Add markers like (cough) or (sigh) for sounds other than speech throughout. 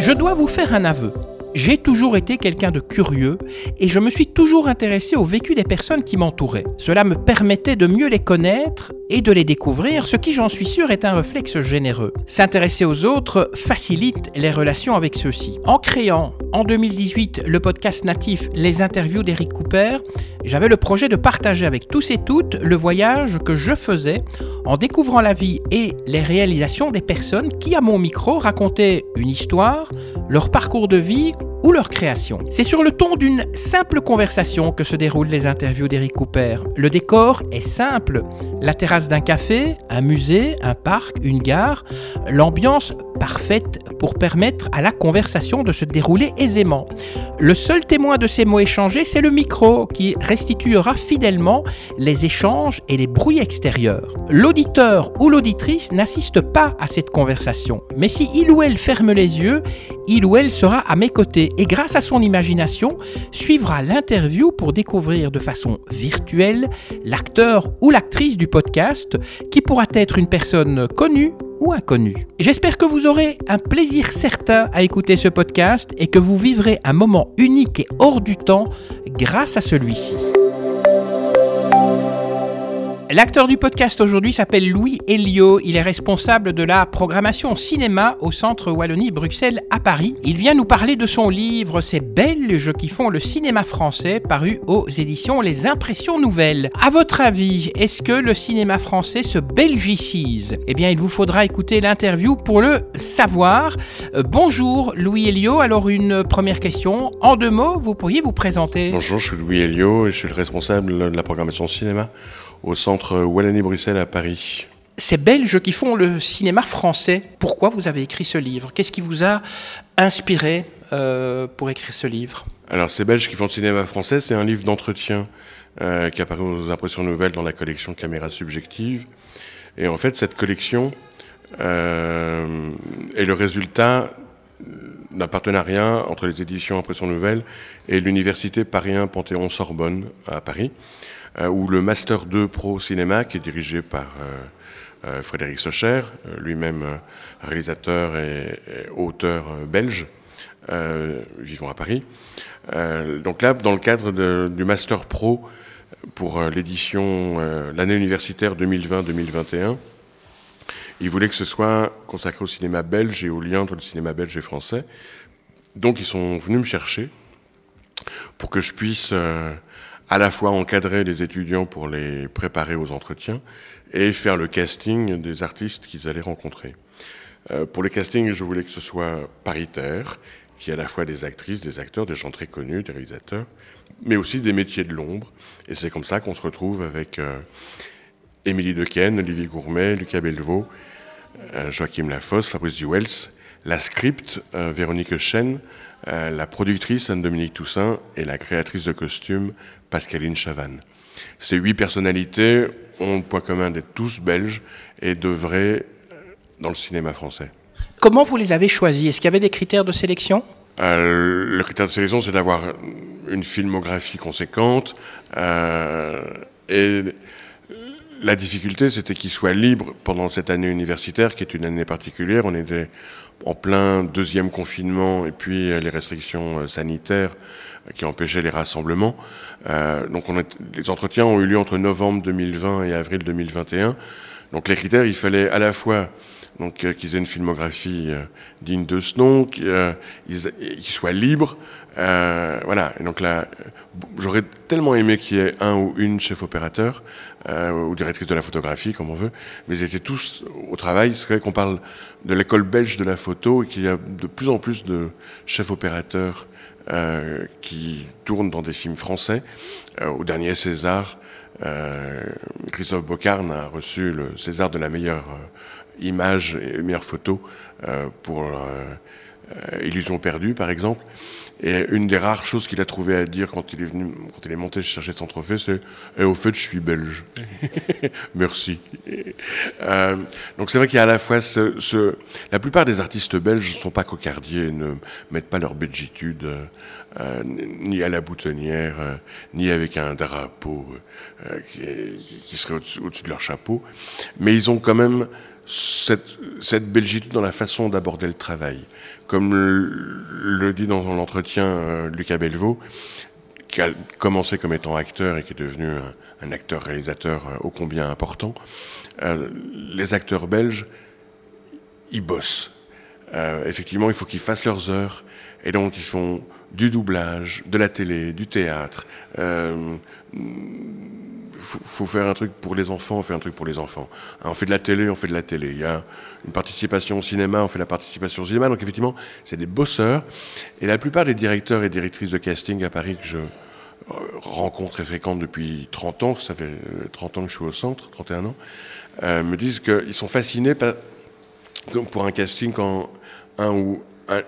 Je dois vous faire un aveu. J'ai toujours été quelqu'un de curieux et je me suis toujours intéressé au vécu des personnes qui m'entouraient. Cela me permettait de mieux les connaître et de les découvrir, ce qui j'en suis sûr est un réflexe généreux. S'intéresser aux autres facilite les relations avec ceux-ci. En créant en 2018 le podcast natif Les interviews d'Eric Cooper, j'avais le projet de partager avec tous et toutes le voyage que je faisais en découvrant la vie et les réalisations des personnes qui, à mon micro, racontaient une histoire, leur parcours de vie ou leur création. C'est sur le ton d'une simple conversation que se déroulent les interviews d'Eric Cooper. Le décor est simple. La terrasse d'un café, un musée, un parc, une gare, l'ambiance parfaite pour permettre à la conversation de se dérouler aisément. Le seul témoin de ces mots échangés, c'est le micro qui restituera fidèlement les échanges et les bruits extérieurs. L'auditeur ou l'auditrice n'assiste pas à cette conversation, mais si il ou elle ferme les yeux, il ou elle sera à mes côtés et grâce à son imagination suivra l'interview pour découvrir de façon virtuelle l'acteur ou l'actrice du podcast qui pourra être une personne connue ou inconnue. J'espère que vous aurez un plaisir certain à écouter ce podcast et que vous vivrez un moment unique et hors du temps grâce à celui-ci. L'acteur du podcast aujourd'hui s'appelle Louis Elio. Il est responsable de la programmation cinéma au Centre Wallonie-Bruxelles à Paris. Il vient nous parler de son livre Ces Belges qui font le cinéma français, paru aux éditions Les Impressions Nouvelles. À votre avis, est-ce que le cinéma français se belgicise Eh bien, il vous faudra écouter l'interview pour le savoir. Euh, bonjour Louis Elio. Alors, une première question. En deux mots, vous pourriez vous présenter Bonjour, je suis Louis Elio et je suis le responsable de la programmation cinéma au centre Wallonie-Bruxelles à Paris. Ces Belges qui font le cinéma français, pourquoi vous avez écrit ce livre? Qu'est-ce qui vous a inspiré euh, pour écrire ce livre? Alors, Ces Belges qui font le cinéma français, c'est un livre d'entretien euh, qui apparaît aux impressions nouvelles dans la collection Caméra Subjective. Et en fait, cette collection euh, est le résultat d'un partenariat entre les éditions Impressions Nouvelles et l'université Paris Panthéon-Sorbonne à Paris. Euh, où le Master 2 Pro Cinéma, qui est dirigé par euh, euh, Frédéric Socher, lui-même réalisateur et, auteur belge, vivant à Paris. donc là, dans le cadre du Master Pro pour l'édition, l'année universitaire 2020-2021, il voulait que ce soit consacré au cinéma belge et au lien entre le cinéma belge et français. Donc ils sont venus me chercher pour que je puisse à la fois encadrer les étudiants pour les préparer aux entretiens et faire le casting des artistes qu'ils allaient rencontrer. Euh, pour le casting, je voulais que ce soit paritaire, qu'il y ait à la fois des actrices, des acteurs, des gens très connus, des réalisateurs, mais aussi des métiers de l'ombre. Et c'est comme ça qu'on se retrouve avec euh, Émilie Dequesne, Olivier Gourmet, Lucas Bellevaux, euh, Joachim Lafosse, Fabrice Duels, la script, Véronique Chen, la productrice Anne-Dominique Toussaint et la créatrice de costumes Pascaline Chavannes. Ces huit personnalités ont le point commun d'être tous belges et d'œuvrer dans le cinéma français. Comment vous les avez choisis? Est-ce qu'il y avait des critères de sélection? Euh, Le critère de sélection, c'est d'avoir une filmographie conséquente. Euh, et la difficulté, c'était qu'ils soient libres pendant cette année universitaire, qui est une année particulière. On était en plein deuxième confinement et puis les restrictions sanitaires qui empêchaient les rassemblements. Euh, donc on les entretiens ont eu lieu entre novembre 2020 et avril 2021. Donc les critères, il fallait à la fois euh, qu'ils aient une filmographie euh, digne de ce nom, qu'ils soient libres. voilà. Et donc là, j'aurais tellement aimé qu'il y ait un ou une chef opérateur ou directrice de la photographie, comme on veut, mais ils étaient tous au travail. C'est vrai qu'on parle de l'école belge de la photo et qu'il y a de plus en plus de chefs opérateurs euh, qui tourne dans des films français. Euh, au dernier César, euh, Christophe Bocarne a reçu le César de la meilleure image et meilleure photo pour Illusion perdue, par exemple. Et une des rares choses qu'il a trouvé à dire quand il est venu, quand il est monté chercher son trophée, c'est eh, au fait, je suis belge. (laughs) Merci. Euh, donc c'est vrai qu'il y a à la fois ce, La plupart des artistes belges ne sont pas cocardiers, ne mettent pas leur belgitude euh, ni à la boutonnière, euh, ni avec un drapeau euh, qui, serait au-dessus de leur chapeau. Mais ils ont quand même cette, cette belgitude dans la façon d'aborder le travail. Comme le, dit dans son entretien euh, Lucas Belvaux, qui a commencé comme étant acteur et qui est devenu un, un acteur-réalisateur euh, ô combien important, euh, les acteurs belges, ils bossent. Euh, effectivement, il faut qu'ils fassent leurs heures, et donc ils font du doublage, de la télé, du théâtre. Euh, faut, faut faire un truc pour les enfants, on fait un truc pour les enfants. Hein, on fait de la télé, on fait de la télé. Il y a une participation au cinéma, on fait la participation au cinéma. Donc effectivement, c'est des bosseurs. Et la plupart des directeurs et directrices de casting à Paris que je rencontre et fréquente depuis 30 ans, ça fait 30 ans que je suis au centre, 31 ans, euh, me disent qu'ils sont fascinés par, pour un casting quand un ou un,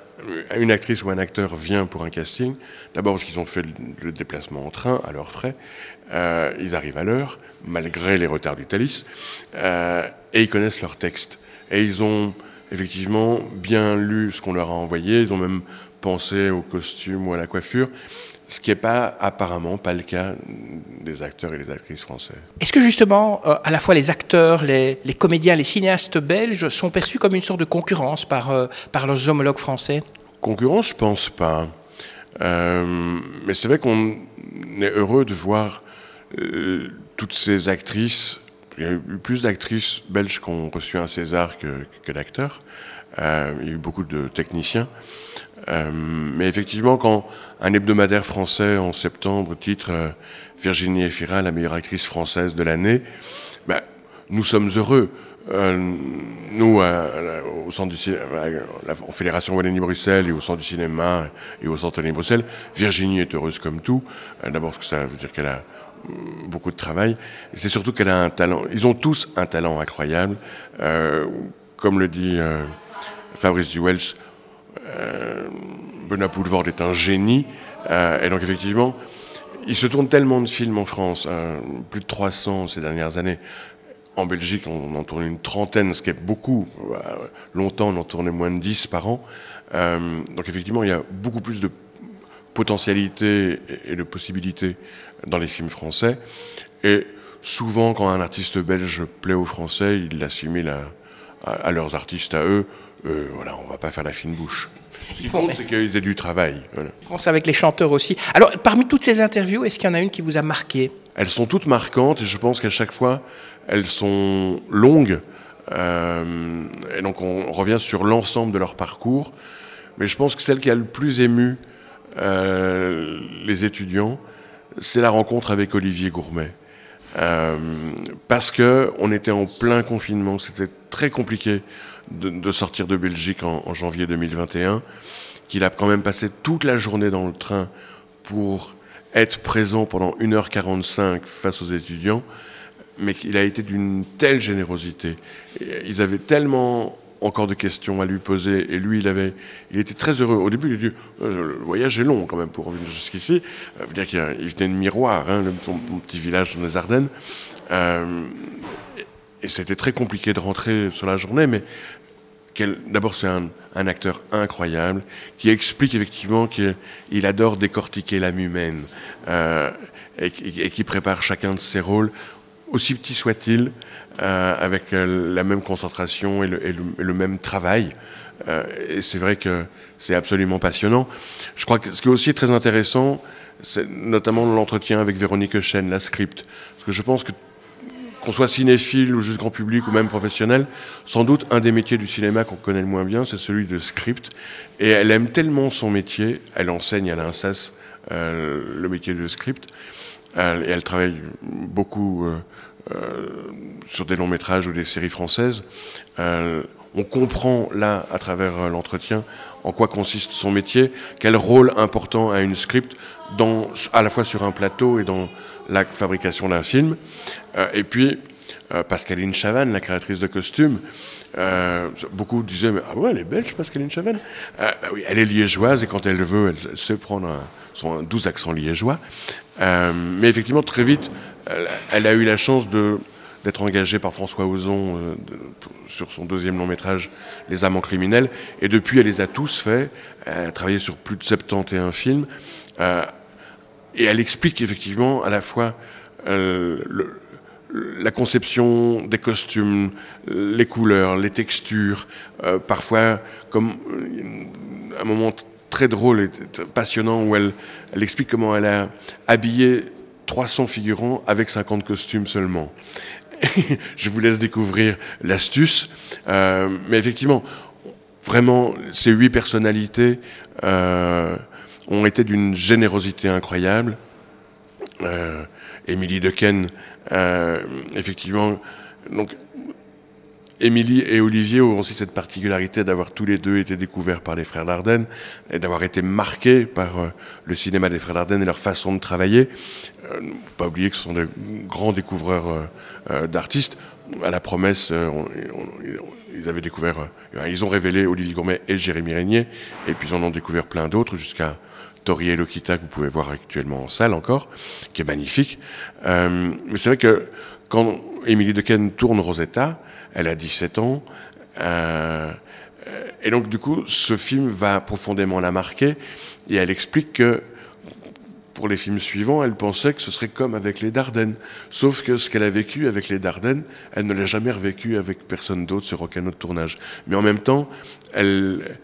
une actrice ou un acteur vient pour un casting, d'abord parce qu'ils ont fait le déplacement en train à leurs frais, euh, ils arrivent à l'heure, malgré les retards du Thalys, euh, et ils connaissent leur texte. Et ils ont effectivement bien lu ce qu'on leur a envoyé, ils ont même pensé au costume ou à la coiffure ce qui n'est pas apparemment pas le cas des acteurs et des actrices français. Est-ce que justement, euh, à la fois les acteurs, les, les, comédiens, les cinéastes belges sont perçus comme une sorte de concurrence par, euh, par leurs homologues français? Concurrence, je pense pas. Euh, mais c'est vrai qu'on est heureux de voir toutes ces actrices. Il y a eu plus d'actrices belges qui ont reçu un César que, que d'acteurs. Il y a eu beaucoup de techniciens. Euh, mais effectivement, quand un hebdomadaire français en septembre titre euh, Virginie Efira, la meilleure actrice française de l'année, ben, nous sommes heureux. Euh, nous, au centre du la Fédération Wallonie-Bruxelles et au centre du cinéma et au centre Wallonie-Bruxelles, Virginie est heureuse comme tout. D'abord parce que ça veut dire qu'elle a beaucoup de travail. C'est surtout qu'elle a un talent. Ils ont tous un talent incroyable. Comme le dit Fabrice Duwels, euh, Benoît Poulvord est un génie. Euh, et donc effectivement, il se tourne tellement de films en France, euh, plus de 300 ces dernières années. En Belgique, on en tourne une trentaine, ce qui est beaucoup. Longtemps, on en tournait moins de 10 par an. Euh, donc effectivement, il y a beaucoup plus de potentialité et de possibilités dans les films français. Et souvent, quand un artiste belge plaît aux Français, à, à, à, leurs artistes à eux. Euh, voilà, on va pas faire la fine bouche. Ce qui compte, c'est qu'ils aient du travail. Voilà. Je pense avec les chanteurs aussi. Alors, parmi toutes ces interviews, est-ce qu'il y en a une qui vous a marqué? Elles sont toutes marquantes et je pense qu'à chaque fois, elles sont longues. Euh, et donc, on revient sur l'ensemble de leur parcours. Mais je pense que celle qui a le plus ému euh, les étudiants, c'est la rencontre avec Olivier Gourmet. Euh, parce que on était en plein confinement, c'était très compliqué de, sortir de Belgique en, janvier 2021, qu'il a quand même passé toute la journée dans le train pour être présent pendant 1h45 face aux étudiants, mais qu'il a été d'une telle générosité. Ils avaient tellement encore de questions à lui poser et lui il avait il était très heureux. Au début il a dit euh, le voyage est long quand même pour revenir jusqu'ici. Euh, dire qu'il venait de miroir hein, petit village dans les Ardennes. Euh, et c'était très compliqué de rentrer sur la journée mais d'abord c'est un, acteur incroyable qui explique effectivement qu'il adore décortiquer l'âme humaine euh, et, qui prépare chacun de ses rôles aussi petit soit-il euh, avec euh, la même concentration et le, même travail. Et c'est vrai que c'est absolument passionnant. Je crois que ce qui est aussi très intéressant, c'est notamment l'entretien avec Véronique Chen, la script. Parce que je pense que qu'on soit cinéphile ou juste grand public ou même professionnel, sans doute un des métiers du cinéma qu'on connaît le moins bien, c'est celui de script. Et elle aime tellement son métier, elle enseigne à l'INSAS euh, le métier de script, et elle travaille beaucoup euh, euh, sur des longs métrages ou des séries françaises. On comprend là, à travers l'entretien, en quoi consiste son métier, quel rôle important a une script, à la fois sur un plateau et dans la fabrication d'un film. Euh, et puis, euh, Pascaline Chavannes, la créatrice de costumes, euh, beaucoup disaient mais, Ah ouais, elle est belge, Pascaline Chavannes bah Oui, elle est liégeoise et quand elle veut, elle, sait prendre un, son doux accent liégeois. mais effectivement, très vite, elle a eu la chance de d'être engagée par François Ozon euh, sur son deuxième long métrage Les Amants criminels. Et depuis elle les a tous faits. Elle a travaillé sur plus de 71 films. Euh, et elle explique effectivement à la fois euh, la conception des costumes, les couleurs, les textures, parfois comme un moment très drôle et passionnant où elle, elle explique comment elle a habillé 300 figurants avec 50 costumes seulement. (laughs) Je vous laisse découvrir l'astuce. Euh, mais effectivement, vraiment, ces huit personnalités euh, ont été d'une générosité incroyable. Euh, Émilie Dequesne, euh, effectivement, donc Émilie et Olivier ont aussi cette particularité d'avoir tous les deux été découverts par les frères Dardenne et d'avoir été marqués par euh, le cinéma des frères Dardenne et leur façon de travailler. Euh, pas oublier que ce sont des grands découvreurs euh, euh, d'artistes. À la promesse, ils avaient découvert, ils ont révélé Olivier Gourmet et Jérémy Régnier, et puis ils en ont découvert plein d'autres jusqu'à Tori Lokita que vous pouvez voir actuellement en salle encore, qui est magnifique. Mais c'est vrai que quand Émilie Dequesne tourne Rosetta, elle a 17 ans. Euh, et donc, du coup, ce film va profondément la marquer. Et elle explique que pour les films suivants, elle pensait que ce serait comme avec les Dardennes. Sauf que ce qu'elle a vécu avec les Dardennes, elle ne l'a jamais revécu avec personne d'autre sur aucun autre tournage. Mais en même temps, elle,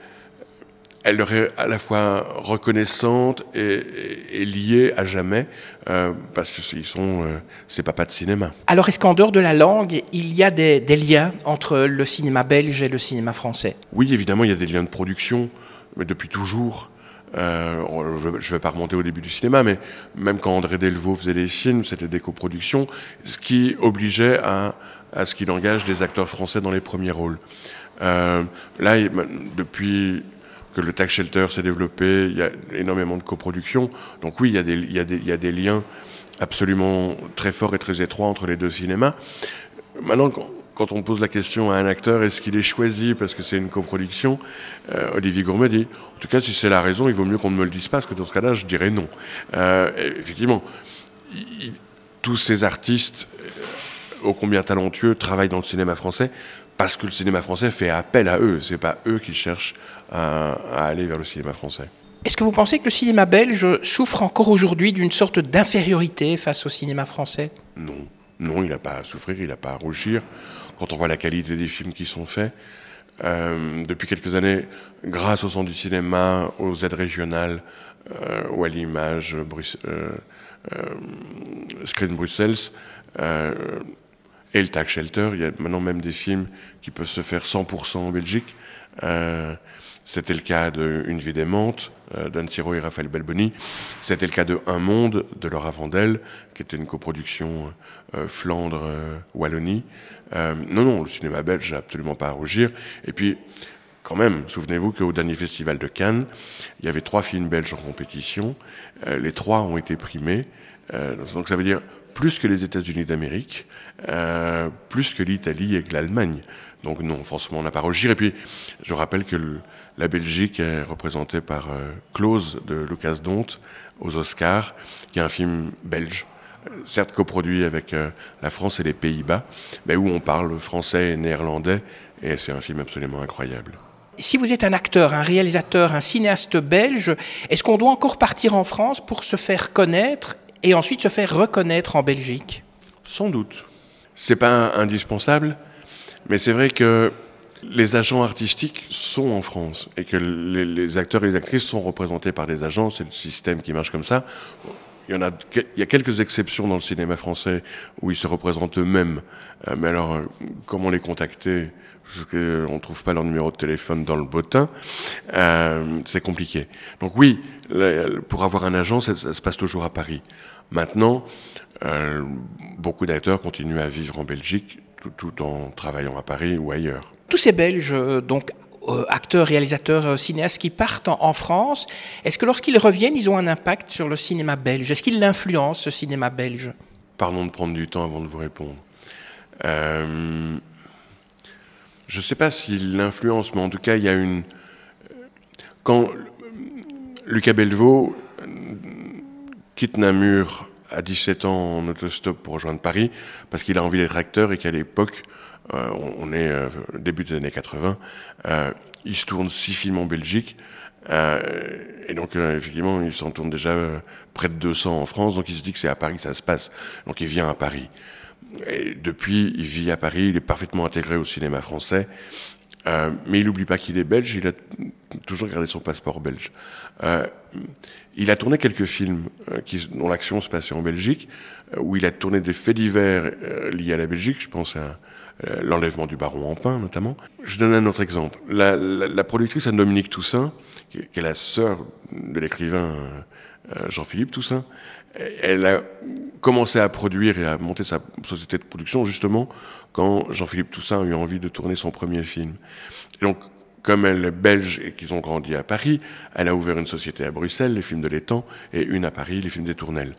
elle leur est à la fois reconnaissante et, et, et liée à jamais euh, parce que ils sont euh, ses papas de cinéma. Alors est-ce qu'en dehors de la langue, il y a des, des, liens entre le cinéma belge et le cinéma français? Oui, évidemment, il y a des liens de production, mais depuis toujours. Euh, je ne vais pas remonter au début du cinéma, mais même quand André Delvaux faisait des films, c'était des coproductions, ce qui obligeait à, à ce qu'il engage des acteurs français dans les premiers rôles. Euh, là, depuis que le tax shelter s'est développé, il y a énormément de coproduction. Donc oui, il y, a des, liens absolument très forts et très étroits entre les deux cinémas. Maintenant, quand on pose la question à un acteur, est-ce qu'il est choisi parce que c'est une coproduction euh, Olivier Gourmet dit, en tout cas, si c'est la raison, il vaut mieux qu'on ne me le dise pas, parce que dans ce cas-là, je dirais non. Euh, effectivement, tous ces artistes, ô combien talentueux, travaillent dans le cinéma français parce que le cinéma français fait appel à eux. C'est pas eux qui cherchent à, à aller vers le cinéma français. Est-ce que vous pensez que le cinéma belge souffre encore aujourd'hui d'une sorte d'infériorité face au cinéma français? Non. Non, il n'a pas à souffrir, il n'a pas à rougir. Quand on voit la qualité des films qui sont faits, euh, depuis quelques années, grâce au centre du cinéma, aux aides régionales, euh, ou à l'image, euh, Screen Bruxelles, et le Tag Shelter, il y a maintenant même des films qui peuvent se faire 100% en Belgique. C'était le cas de Une vie d'aimante, euh, d'Anne Siro et Raphaël Belboni. C'était le cas de Un monde de Laura Vandel, qui était une coproduction euh, Flandre-Wallonie. Euh, non, non, le cinéma belge n'a absolument pas à rougir. Et puis, quand même, souvenez-vous qu'au dernier festival de Cannes, il y avait trois films belges en compétition. Les trois ont été primés. Donc ça veut dire plus que les États-Unis d'Amérique, euh, plus que l'Italie et que l'Allemagne. Donc non, forcément, on n'a pas à rougir. Et puis, je rappelle que le, la Belgique est représentée par euh, Close de Lucas Dont aux Oscars, qui est un film belge, euh, certes coproduit avec euh, la France et les Pays-Bas, mais où on parle français et néerlandais, et c'est un film absolument incroyable. Si vous êtes un acteur, un réalisateur, un cinéaste belge, est-ce qu'on doit encore partir en France pour se faire connaître et ensuite se faire reconnaître en Belgique? Sans doute. C'est pas indispensable, mais c'est vrai que les agents artistiques sont en France et que les, acteurs et les actrices sont représentés par des agents, c'est le système qui marche comme ça. Il y, en a, il y a quelques exceptions dans le cinéma français où ils se représentent eux-mêmes. Euh, mais alors, comment les contacter? Parce qu'on ne trouve pas leur numéro de téléphone dans le bottin. Euh, c'est compliqué. Donc oui, pour avoir un agent, ça, ça, se passe toujours à Paris. Maintenant, euh, beaucoup d'acteurs continuent à vivre en Belgique tout, tout en travaillant à Paris ou ailleurs. Tous ces Belges, donc euh, acteurs, réalisateurs, euh, cinéastes qui partent en, France, est-ce que lorsqu'ils reviennent, ils ont un impact sur le cinéma belge? Est-ce qu'ils l'influencent, ce cinéma belge? Pardon de prendre du temps avant de vous répondre. Euh, je ne sais pas s'il l'influence, mais en tout cas, il y a une... Quand Lucas Bellevaux quitte Namur à 17 ans en autostop pour rejoindre Paris, parce qu'il a envie d'être acteur et qu'à l'époque, euh, on est euh, début des années 80. Euh, il se tourne six films en Belgique. et donc, effectivement, il s'en tourne déjà près de 200 en France. Donc, il se dit que c'est à Paris que ça se passe. Donc, il vient à Paris. Et depuis, il vit à Paris, il est parfaitement intégré au cinéma français. Euh, mais il n'oublie pas qu'il est belge, il a toujours gardé son passeport belge. Euh, il a tourné quelques films euh, dont l'action se passait en Belgique, où il a tourné des faits divers liés à la Belgique, je pense à l'enlèvement du baron Empin notamment. Je donne un autre exemple. La, productrice Anne-Dominique Toussaint, qui, est la sœur de l'écrivain Jean-Philippe Toussaint, elle a commencé à produire et à monter sa société de production justement quand Jean-Philippe Toussaint a eu envie de tourner son premier film. Et donc, comme elle est belge et qu'ils ont grandi à Paris, elle a ouvert une société à Bruxelles, les films de l'étang, et une à Paris, les films des Tournelles.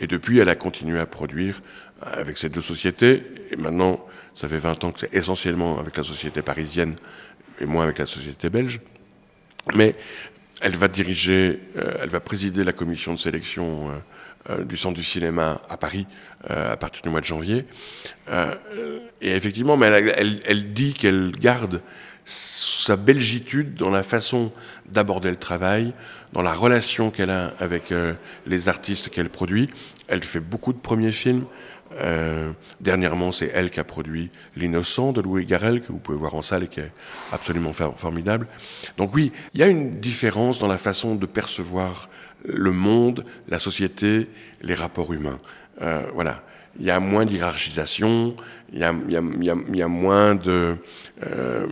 Et depuis, elle a continué à produire avec ces deux sociétés. Et maintenant, ça fait 20 ans que c'est essentiellement avec la société parisienne et moins avec la société belge. Mais elle va diriger, euh, elle va présider la commission de sélection euh, du Centre du cinéma à Paris euh, à partir du mois de janvier. Euh, et effectivement, mais elle, elle, dit qu'elle garde sa belgitude dans la façon d'aborder le travail, dans la relation qu'elle a avec euh, les artistes qu'elle produit. Elle fait beaucoup de premiers films. Euh, dernièrement, c'est elle qui a produit L'Innocent de Louis Garrel, que vous pouvez voir en salle et qui est absolument formidable. Donc oui, il y a une différence dans la façon de percevoir le monde, la société, les rapports humains. Euh, voilà. Il y a moins d'hierarchisation, il y a, moins de... Euh,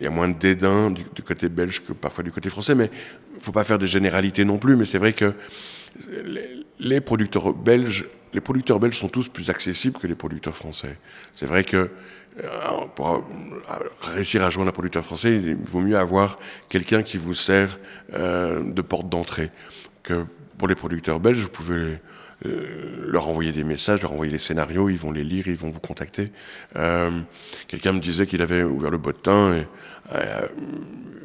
il y a moins de dédain du, côté belge que parfois du côté français, mais faut pas faire de généralité non plus. Mais c'est vrai que les, producteurs belges, les producteurs belges sont tous plus accessibles que les producteurs français. C'est vrai que euh, pour réussir à joindre un producteur français, il vaut mieux avoir quelqu'un qui vous sert euh, de porte d'entrée. Que pour les producteurs belges, vous pouvez euh, leur envoyer des messages, leur envoyer les scénarios, ils vont les lire, ils vont vous contacter. Euh, Quelqu'un me disait qu'il avait ouvert le bottin et euh,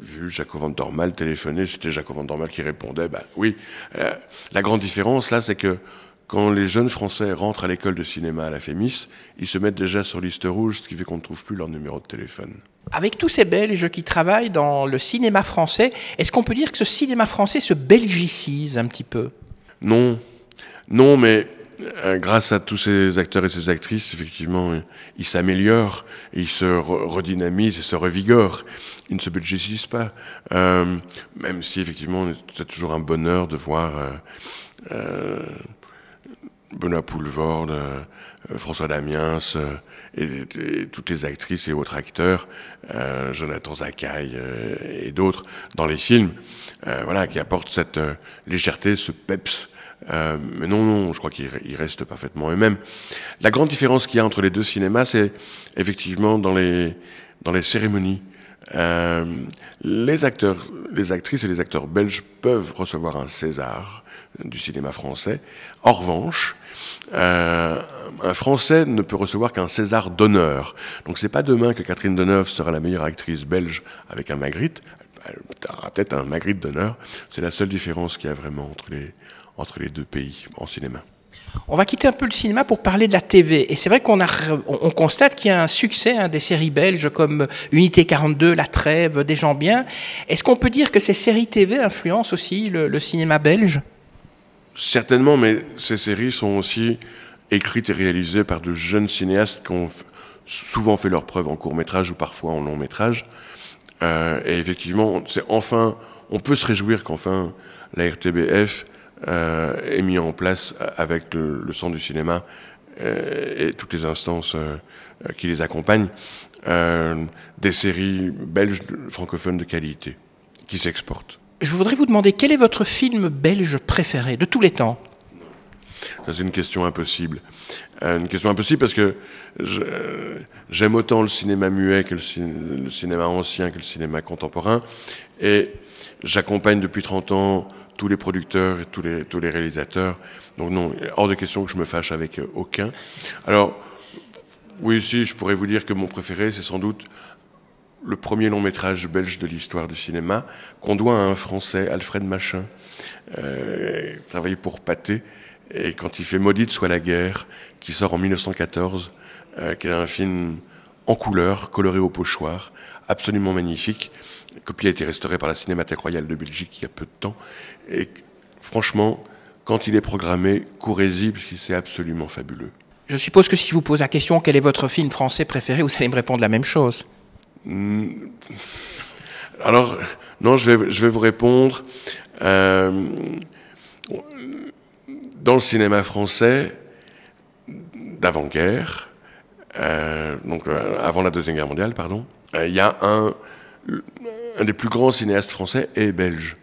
vu Jaco Van Dormal téléphoner, c'était Jaco Van Dormal qui répondait. Bah oui. Euh, la grande différence là, c'est que quand les jeunes Français rentrent à l'école de cinéma à la Fémis, ils se mettent déjà sur liste rouge, ce qui fait qu'on ne trouve plus leur numéro de téléphone. Avec tous ces Belges qui travaillent dans le cinéma français, est-ce qu'on peut dire que ce cinéma français se belgicise un petit peu? Non. Non, mais euh, grâce à tous ces acteurs et ces actrices, effectivement, ils s'améliorent, ils se re redynamisent, ils se revigorent. Ils ne se belgicisent pas. Euh, même si, effectivement, c'est toujours un bonheur de voir euh, euh, Benoît Poulvord, euh, François Damiens euh, et, toutes les actrices et autres acteurs, euh, Jonathan Zakaï et d'autres dans les films, voilà, qui apportent cette légèreté, ce peps. mais non, non, je crois qu'ils restent parfaitement eux-mêmes. La grande différence qu'il y a entre les deux cinémas, c'est effectivement dans les, dans les cérémonies. Euh, les acteurs, les actrices et les acteurs belges peuvent recevoir un César du cinéma français. En revanche, euh, un Français ne peut recevoir qu'un César d'honneur. Donc c'est pas demain que Catherine Deneuve sera la meilleure actrice belge avec un Magritte. Elle peut-être un Magritte d'honneur. C'est la seule différence qu'il y a vraiment entre les, entre les deux pays en cinéma. On va quitter un peu le cinéma pour parler de la TV. Et c'est vrai qu'on constate qu'il y a un succès hein, des séries belges comme Unité 42, La Trêve, Des gens bien. Est-ce qu'on peut dire que ces séries TV influencent aussi le, cinéma belge? Certainement, mais ces séries sont aussi écrites et réalisées par de jeunes cinéastes qui ont souvent fait leurs preuves en court métrage ou parfois en long métrage. Euh, et effectivement, c'est enfin, on peut se réjouir qu'enfin la RTBF est mis en place avec le, le centre du cinéma euh, et toutes les instances euh, qui les accompagnent, euh, des séries belges francophones de qualité qui s'exportent je voudrais vous demander quel est votre film belge préféré de tous les temps? Ça, c'est une question impossible. Euh, une question impossible parce que j'aime autant le cinéma muet que le, cinéma ancien que le cinéma contemporain. Et j'accompagne depuis 30 ans tous les producteurs et tous les, tous les réalisateurs. Donc non, hors de question que je me fâche avec aucun. Alors, oui, si, je pourrais vous dire que mon préféré, c'est sans doute le premier long métrage belge de l'histoire du cinéma, qu'on doit à un Français, Alfred Machin, euh, travaillé pour Pathé, et quand il fait Maudite soit la guerre, qui sort en 1914, euh, qui est un film en couleur, coloré au pochoir, absolument magnifique. La copie a été restaurée par la Cinémathèque royale de Belgique il y a peu de temps. Et franchement, quand il est programmé, courez-y, parce qu'il c'est absolument fabuleux. Je suppose que si je vous pose la question quel est votre film français préféré, vous allez me répondre la même chose. Hmm. Alors, non, je vais, je vais vous répondre. Euh, dans le cinéma français d'avant-guerre, euh, donc euh, avant la Deuxième Guerre mondiale, pardon, il y a un, un des plus grands cinéastes français et belge.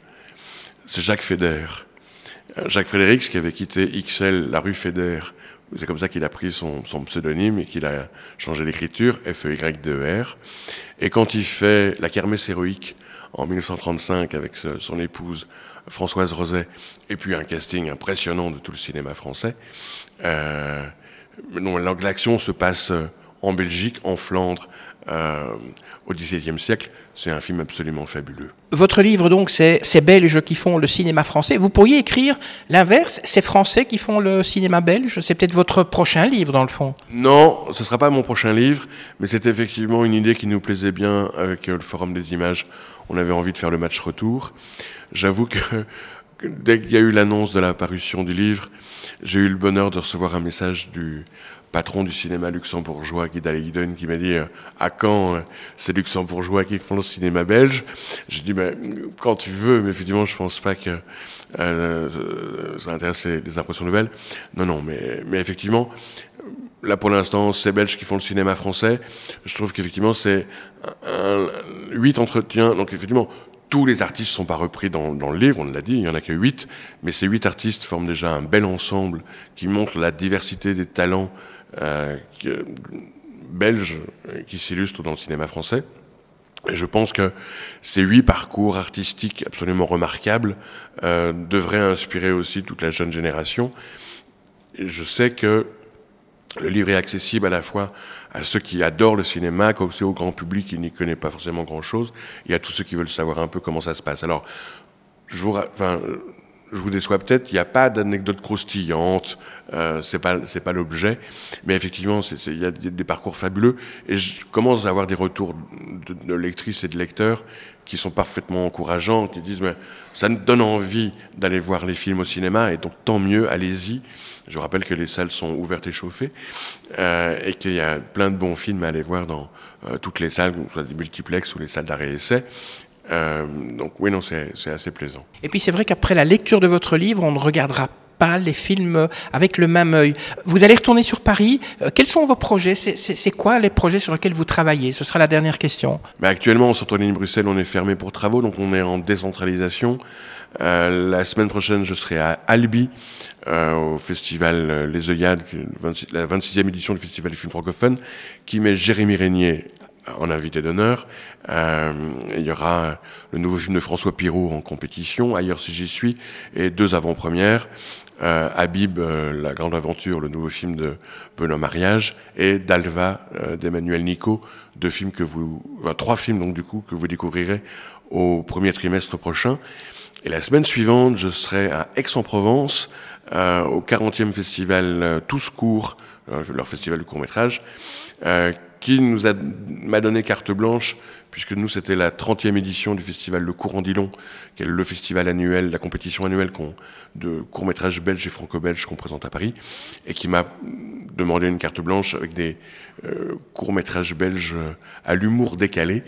C'est Jacques Feder. Jacques Frédéric, qui avait quitté XL, la rue Feder, c'est comme ça qu'il a pris son, pseudonyme et qu'il a changé l'écriture, F-E-Y-D-E-R. Et quand il fait La kermesse héroïque en 1935 avec son épouse Françoise Roset, et puis un casting impressionnant de tout le cinéma français, euh, l'action se passe en Belgique, en Flandre, euh, au XVIIe siècle. C'est un film absolument fabuleux. Votre livre, donc, c'est ces Belges qui font le cinéma français. Vous pourriez écrire l'inverse, ces Français qui font le cinéma belge C'est peut-être votre prochain livre, dans le fond Non, ce ne sera pas mon prochain livre, mais c'est effectivement une idée qui nous plaisait bien avec le Forum des images. On avait envie de faire le match retour. J'avoue que dès qu'il y a eu l'annonce de la parution du livre, j'ai eu le bonheur de recevoir un message du patron du cinéma luxembourgeois, Guy Dalleiden, qui m'a dit euh, à quand euh, ces luxembourgeois qui font le cinéma belge? J'ai dit ben, quand tu veux, mais effectivement, je pense pas que euh, ça intéresse les, impressions nouvelles. Non, non, mais, mais effectivement, là pour l'instant, c'est Belges qui font le cinéma français. Je trouve qu'effectivement, c'est huit entretiens. Donc effectivement, tous les artistes sont pas repris dans, dans le livre, on l'a dit, il y en a que huit, mais ces huit artistes forment déjà un bel ensemble qui montre la diversité des talents belge qui s'illustre dans le cinéma français. Et je pense que ces huit parcours artistiques absolument remarquables euh, devraient inspirer aussi toute la jeune génération. Je sais que le livre est accessible à la fois à ceux qui adorent le cinéma, c'est au grand public qui n'y connaît pas forcément grand-chose, et à tous ceux qui veulent savoir un peu comment ça se passe. Alors, je vous, je vous déçois peut-être, il n'y a pas d'anecdote croustillante, euh, c'est pas c'est pas l'objet, mais effectivement, il y a des parcours fabuleux et je commence à avoir des retours de, lectrices et de lecteurs qui sont parfaitement encourageants, qui disent mais ça nous donne envie d'aller voir les films au cinéma et donc tant mieux, allez-y. Je rappelle que les salles sont ouvertes et chauffées euh, et qu'il y a plein de bons films à aller voir dans euh, toutes les salles, soit des multiplex ou les salles d'arrêt essai. Euh, donc oui, non, c'est assez plaisant. Et puis c'est vrai qu'après la lecture de votre livre, on ne regardera pas les films avec le même œil. Vous allez retourner sur Paris. Euh, quels sont vos projets? C'est quoi les projets sur lesquels vous travaillez? Ce sera la dernière question. Mais actuellement, au centre ligne Bruxelles, on est fermé pour travaux, donc on est en décentralisation. Euh, la semaine prochaine, je serai à Albi, euh, au festival Les Œillades, la 26e édition du Festival du film francophone, qui met Jérémy Régnier en invité d'honneur. Euh, il y aura le nouveau film de François Pirot en compétition, Ailleurs si j'y suis, et deux avant-premières. Euh, Habib, euh, La Grande Aventure, le nouveau film de Benoît Mariage, et Dalva euh, d'Emmanuel Nico, deux films que vous, trois films donc du coup que vous découvrirez au premier trimestre prochain. Et la semaine suivante, je serai à Aix-en-Provence, au 40e festival Tous Court, leur festival de court métrage, qui nous a m'a donné carte blanche puisque nous c'était la 30e édition du festival Le Courant-Dillon, qui est le festival annuel, la compétition annuelle de court-métrage belge et franco-belge qu'on présente à Paris, et qui m'a demandé une carte blanche avec des euh, courts-métrages belges à l'humour décalé.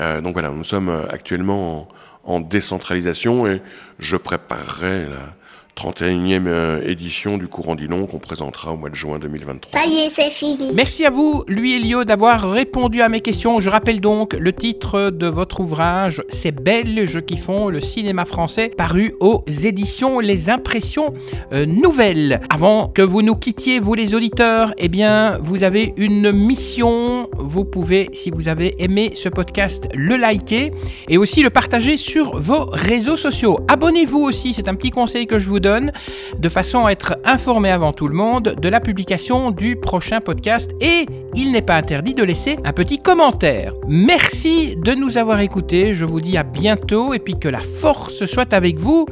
Euh, donc voilà, nous sommes actuellement en, en décentralisation et je préparerai la 31e euh, édition du Courant Dillon qu'on présentera au mois de juin 2023. Ça y est, c'est fini. Merci à vous, lui Elio, d'avoir répondu à mes questions. Je rappelle donc le titre de votre ouvrage, C'est Belges qui font le cinéma français, paru aux éditions Les Impressions euh, Nouvelles. Avant que vous nous quittiez, vous les auditeurs, eh bien, vous avez une mission. Vous pouvez, si vous avez aimé ce podcast, le liker et aussi le partager sur vos réseaux sociaux. Abonnez-vous aussi, c'est un petit conseil que je vous donne, de façon à être informé avant tout le monde de la publication du prochain podcast et il n'est pas interdit de laisser un petit commentaire. Merci de nous avoir écoutés, je vous dis à bientôt et puis que la force soit avec vous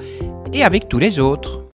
et avec tous les autres.